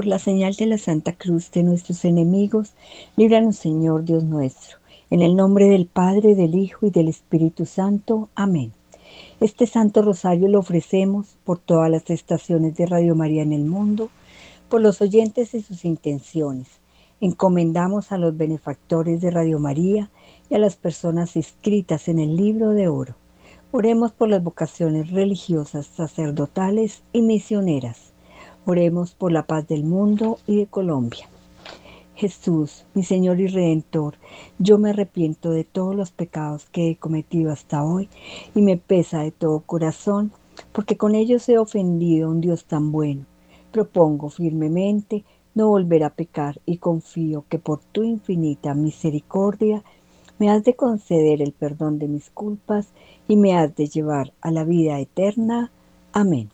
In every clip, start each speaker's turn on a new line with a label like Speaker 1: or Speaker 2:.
Speaker 1: Por la señal de la Santa Cruz de nuestros enemigos, líbranos Señor Dios nuestro. En el nombre del Padre, del Hijo y del Espíritu Santo. Amén. Este Santo Rosario lo ofrecemos por todas las estaciones de Radio María en el mundo, por los oyentes y sus intenciones. Encomendamos a los benefactores de Radio María y a las personas inscritas en el libro de oro. Oremos por las vocaciones religiosas, sacerdotales y misioneras Oremos por la paz del mundo y de Colombia. Jesús, mi Señor y Redentor, yo me arrepiento de todos los pecados que he cometido hasta hoy y me pesa de todo corazón, porque con ellos he ofendido a un Dios tan bueno. Propongo firmemente no volver a pecar y confío que por tu infinita misericordia me has de conceder el perdón de mis culpas y me has de llevar a la vida eterna. Amén.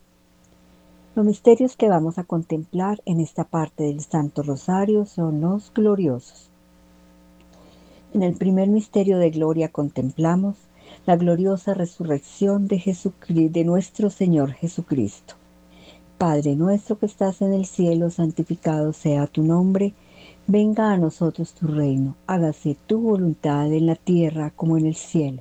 Speaker 1: Los misterios que vamos a contemplar en esta parte del Santo Rosario son los gloriosos. En el primer misterio de gloria contemplamos la gloriosa resurrección de, Jesucristo, de nuestro Señor Jesucristo. Padre nuestro que estás en el cielo, santificado sea tu nombre, venga a nosotros tu reino, hágase tu voluntad en la tierra como en el cielo.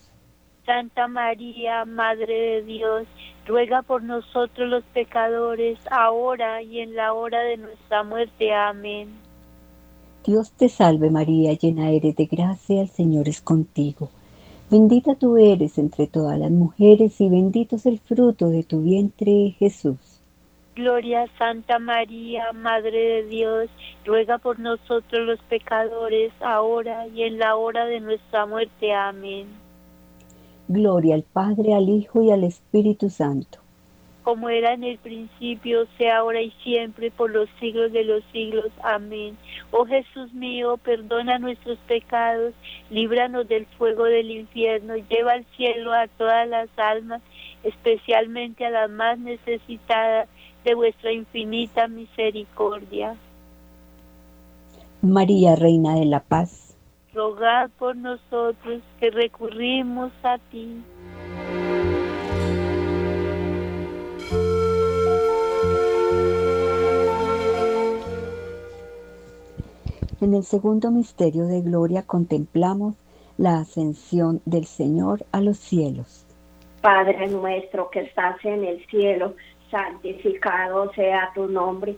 Speaker 2: Santa María, Madre de Dios, ruega por nosotros los pecadores, ahora y en la hora de nuestra muerte. Amén.
Speaker 1: Dios te salve María, llena eres de gracia, el Señor es contigo. Bendita tú eres entre todas las mujeres y bendito es el fruto de tu vientre, Jesús.
Speaker 2: Gloria a Santa María, Madre de Dios, ruega por nosotros los pecadores, ahora y en la hora de nuestra muerte. Amén.
Speaker 1: Gloria al Padre, al Hijo y al Espíritu Santo.
Speaker 2: Como era en el principio, sea ahora y siempre, por los siglos de los siglos. Amén. Oh Jesús mío, perdona nuestros pecados, líbranos del fuego del infierno, lleva al cielo a todas las almas, especialmente a las más necesitadas de vuestra infinita misericordia.
Speaker 1: María, Reina de la Paz,
Speaker 2: rogad por nosotros que recurrimos a ti.
Speaker 1: En el segundo misterio de gloria contemplamos la ascensión del Señor a los cielos.
Speaker 3: Padre nuestro que estás en el cielo, santificado sea tu nombre,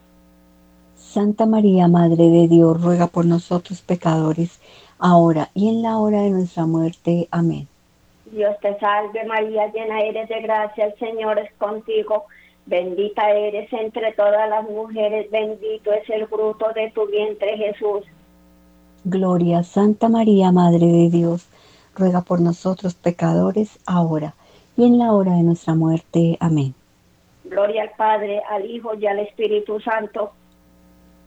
Speaker 1: Santa María, Madre de Dios, ruega por nosotros pecadores, ahora y en la hora de nuestra muerte. Amén.
Speaker 3: Dios te salve María, llena eres de gracia, el Señor es contigo. Bendita eres entre todas las mujeres, bendito es el fruto de tu vientre Jesús.
Speaker 1: Gloria, Santa María, Madre de Dios, ruega por nosotros pecadores, ahora y en la hora de nuestra muerte. Amén.
Speaker 3: Gloria al Padre, al Hijo y al Espíritu Santo.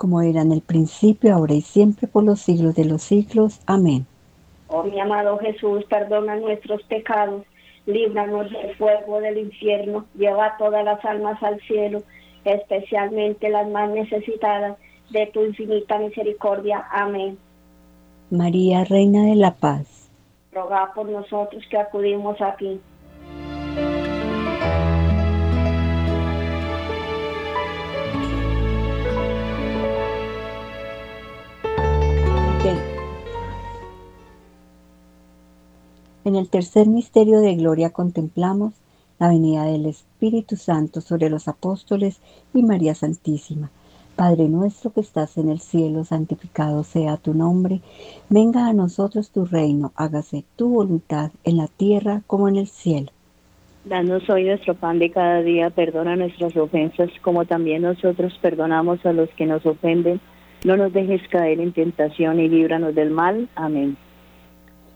Speaker 1: Como era en el principio, ahora y siempre, por los siglos de los siglos. Amén.
Speaker 3: Oh mi amado Jesús, perdona nuestros pecados, líbranos del fuego del infierno, lleva todas las almas al cielo, especialmente las más necesitadas de tu infinita misericordia. Amén.
Speaker 1: María, Reina de la Paz,
Speaker 3: roga por nosotros que acudimos a ti.
Speaker 1: En el tercer misterio de gloria contemplamos la venida del Espíritu Santo sobre los apóstoles y María Santísima. Padre nuestro que estás en el cielo, santificado sea tu nombre. Venga a nosotros tu reino, hágase tu voluntad en la tierra como en el cielo.
Speaker 4: Danos hoy nuestro pan de cada día, perdona nuestras ofensas como también nosotros perdonamos a los que nos ofenden. No nos dejes caer en tentación y líbranos del mal. Amén.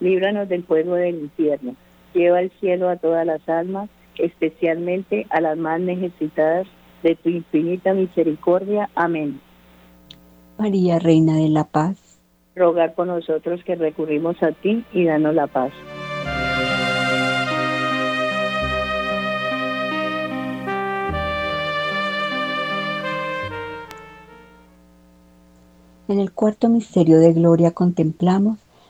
Speaker 4: líbranos del fuego del infierno, lleva al cielo a todas las almas, especialmente a las más necesitadas de tu infinita misericordia. Amén.
Speaker 1: María, Reina de la Paz,
Speaker 4: rogar por nosotros que recurrimos a ti y danos la paz.
Speaker 1: En el cuarto misterio de gloria contemplamos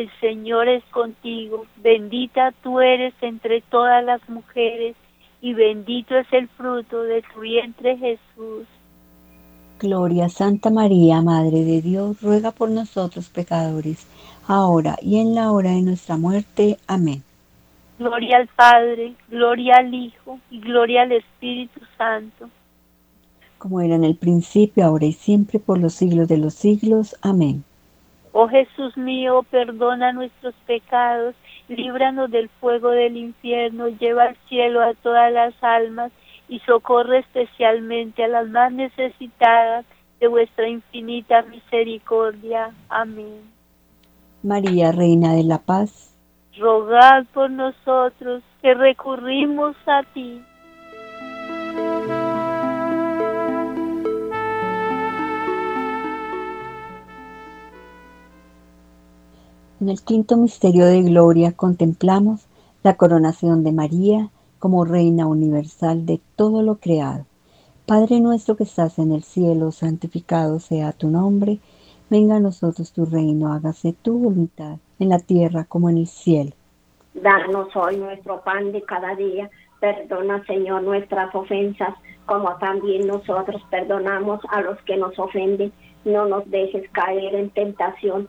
Speaker 2: el Señor es contigo, bendita tú eres entre todas las mujeres, y bendito es el fruto de tu vientre Jesús.
Speaker 1: Gloria Santa María, Madre de Dios, ruega por nosotros pecadores, ahora y en la hora de nuestra muerte. Amén.
Speaker 2: Gloria al Padre, gloria al Hijo y gloria al Espíritu Santo.
Speaker 1: Como era en el principio, ahora y siempre, por los siglos de los siglos. Amén.
Speaker 2: Oh Jesús mío, perdona nuestros pecados, líbranos del fuego del infierno, lleva al cielo a todas las almas y socorre especialmente a las más necesitadas de vuestra infinita misericordia. Amén.
Speaker 1: María, Reina de la Paz,
Speaker 2: rogad por nosotros que recurrimos a ti.
Speaker 1: En el quinto misterio de gloria contemplamos la coronación de María como Reina universal de todo lo creado. Padre nuestro que estás en el cielo, santificado sea tu nombre, venga a nosotros tu reino, hágase tu voluntad, en la tierra como en el cielo.
Speaker 3: Danos hoy nuestro pan de cada día, perdona Señor nuestras ofensas, como también nosotros perdonamos a los que nos ofenden, no nos dejes caer en tentación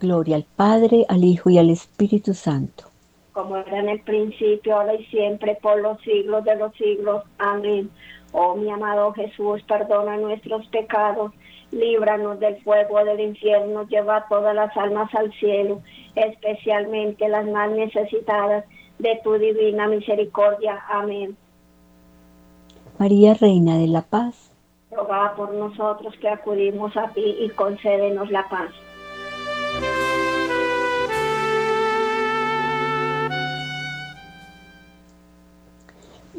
Speaker 1: Gloria al Padre, al Hijo y al Espíritu Santo.
Speaker 3: Como era en el principio, ahora y siempre, por los siglos de los siglos. Amén. Oh mi amado Jesús, perdona nuestros pecados, líbranos del fuego del infierno, lleva todas las almas al cielo, especialmente las más necesitadas de tu divina misericordia. Amén.
Speaker 1: María, Reina de la Paz,
Speaker 3: roga por nosotros que acudimos a ti y concédenos la paz.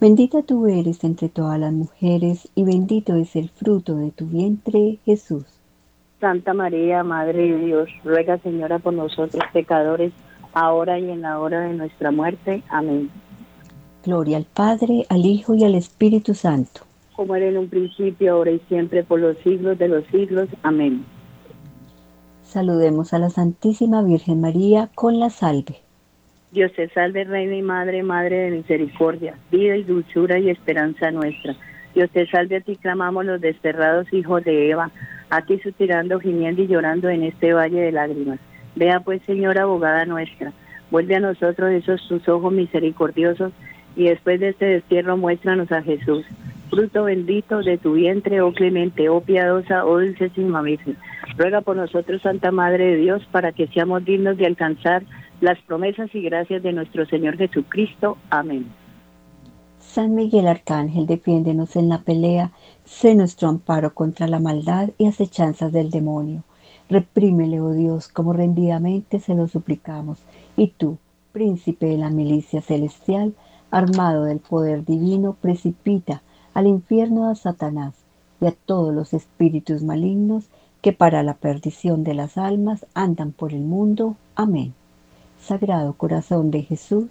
Speaker 1: Bendita tú eres entre todas las mujeres y bendito es el fruto de tu vientre, Jesús.
Speaker 4: Santa María, Madre de Dios, ruega Señora por nosotros pecadores, ahora y en la hora de nuestra muerte. Amén.
Speaker 1: Gloria al Padre, al Hijo y al Espíritu Santo.
Speaker 4: Como era en un principio, ahora y siempre, por los siglos de los siglos. Amén.
Speaker 1: Saludemos a la Santísima Virgen María con la salve.
Speaker 4: Dios te salve, Reina y Madre, Madre de misericordia, vida y dulzura y esperanza nuestra. Dios te salve, a ti clamamos los desterrados hijos de Eva, aquí suspirando, gimiendo y llorando en este valle de lágrimas. Vea pues, Señora abogada nuestra, vuelve a nosotros esos tus ojos misericordiosos y después de este destierro muéstranos a Jesús, fruto bendito de tu vientre, oh clemente, oh piadosa, oh dulcísima Virgen. Ruega por nosotros, Santa Madre de Dios, para que seamos dignos de alcanzar las promesas y gracias de nuestro Señor Jesucristo. Amén.
Speaker 1: San Miguel Arcángel, defiéndenos en la pelea, sé nuestro amparo contra la maldad y acechanzas del demonio. Reprímele, oh Dios, como rendidamente se lo suplicamos. Y tú, príncipe de la milicia celestial, armado del poder divino, precipita al infierno a Satanás y a todos los espíritus malignos que para la perdición de las almas andan por el mundo. Amén. Sagrado Corazón de Jesús,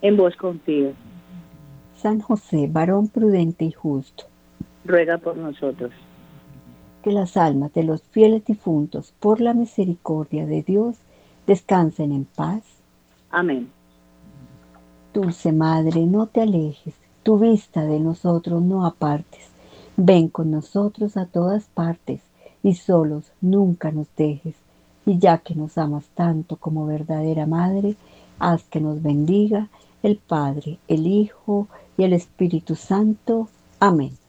Speaker 4: en vos confío.
Speaker 1: San José, varón prudente y justo,
Speaker 4: ruega por nosotros.
Speaker 1: Que las almas de los fieles difuntos, por la misericordia de Dios, descansen en paz.
Speaker 4: Amén.
Speaker 1: Dulce Madre, no te alejes, tu vista de nosotros no apartes. Ven con nosotros a todas partes y solos nunca nos dejes. Y ya que nos amas tanto como verdadera Madre, haz que nos bendiga el Padre, el Hijo y el Espíritu Santo. Amén.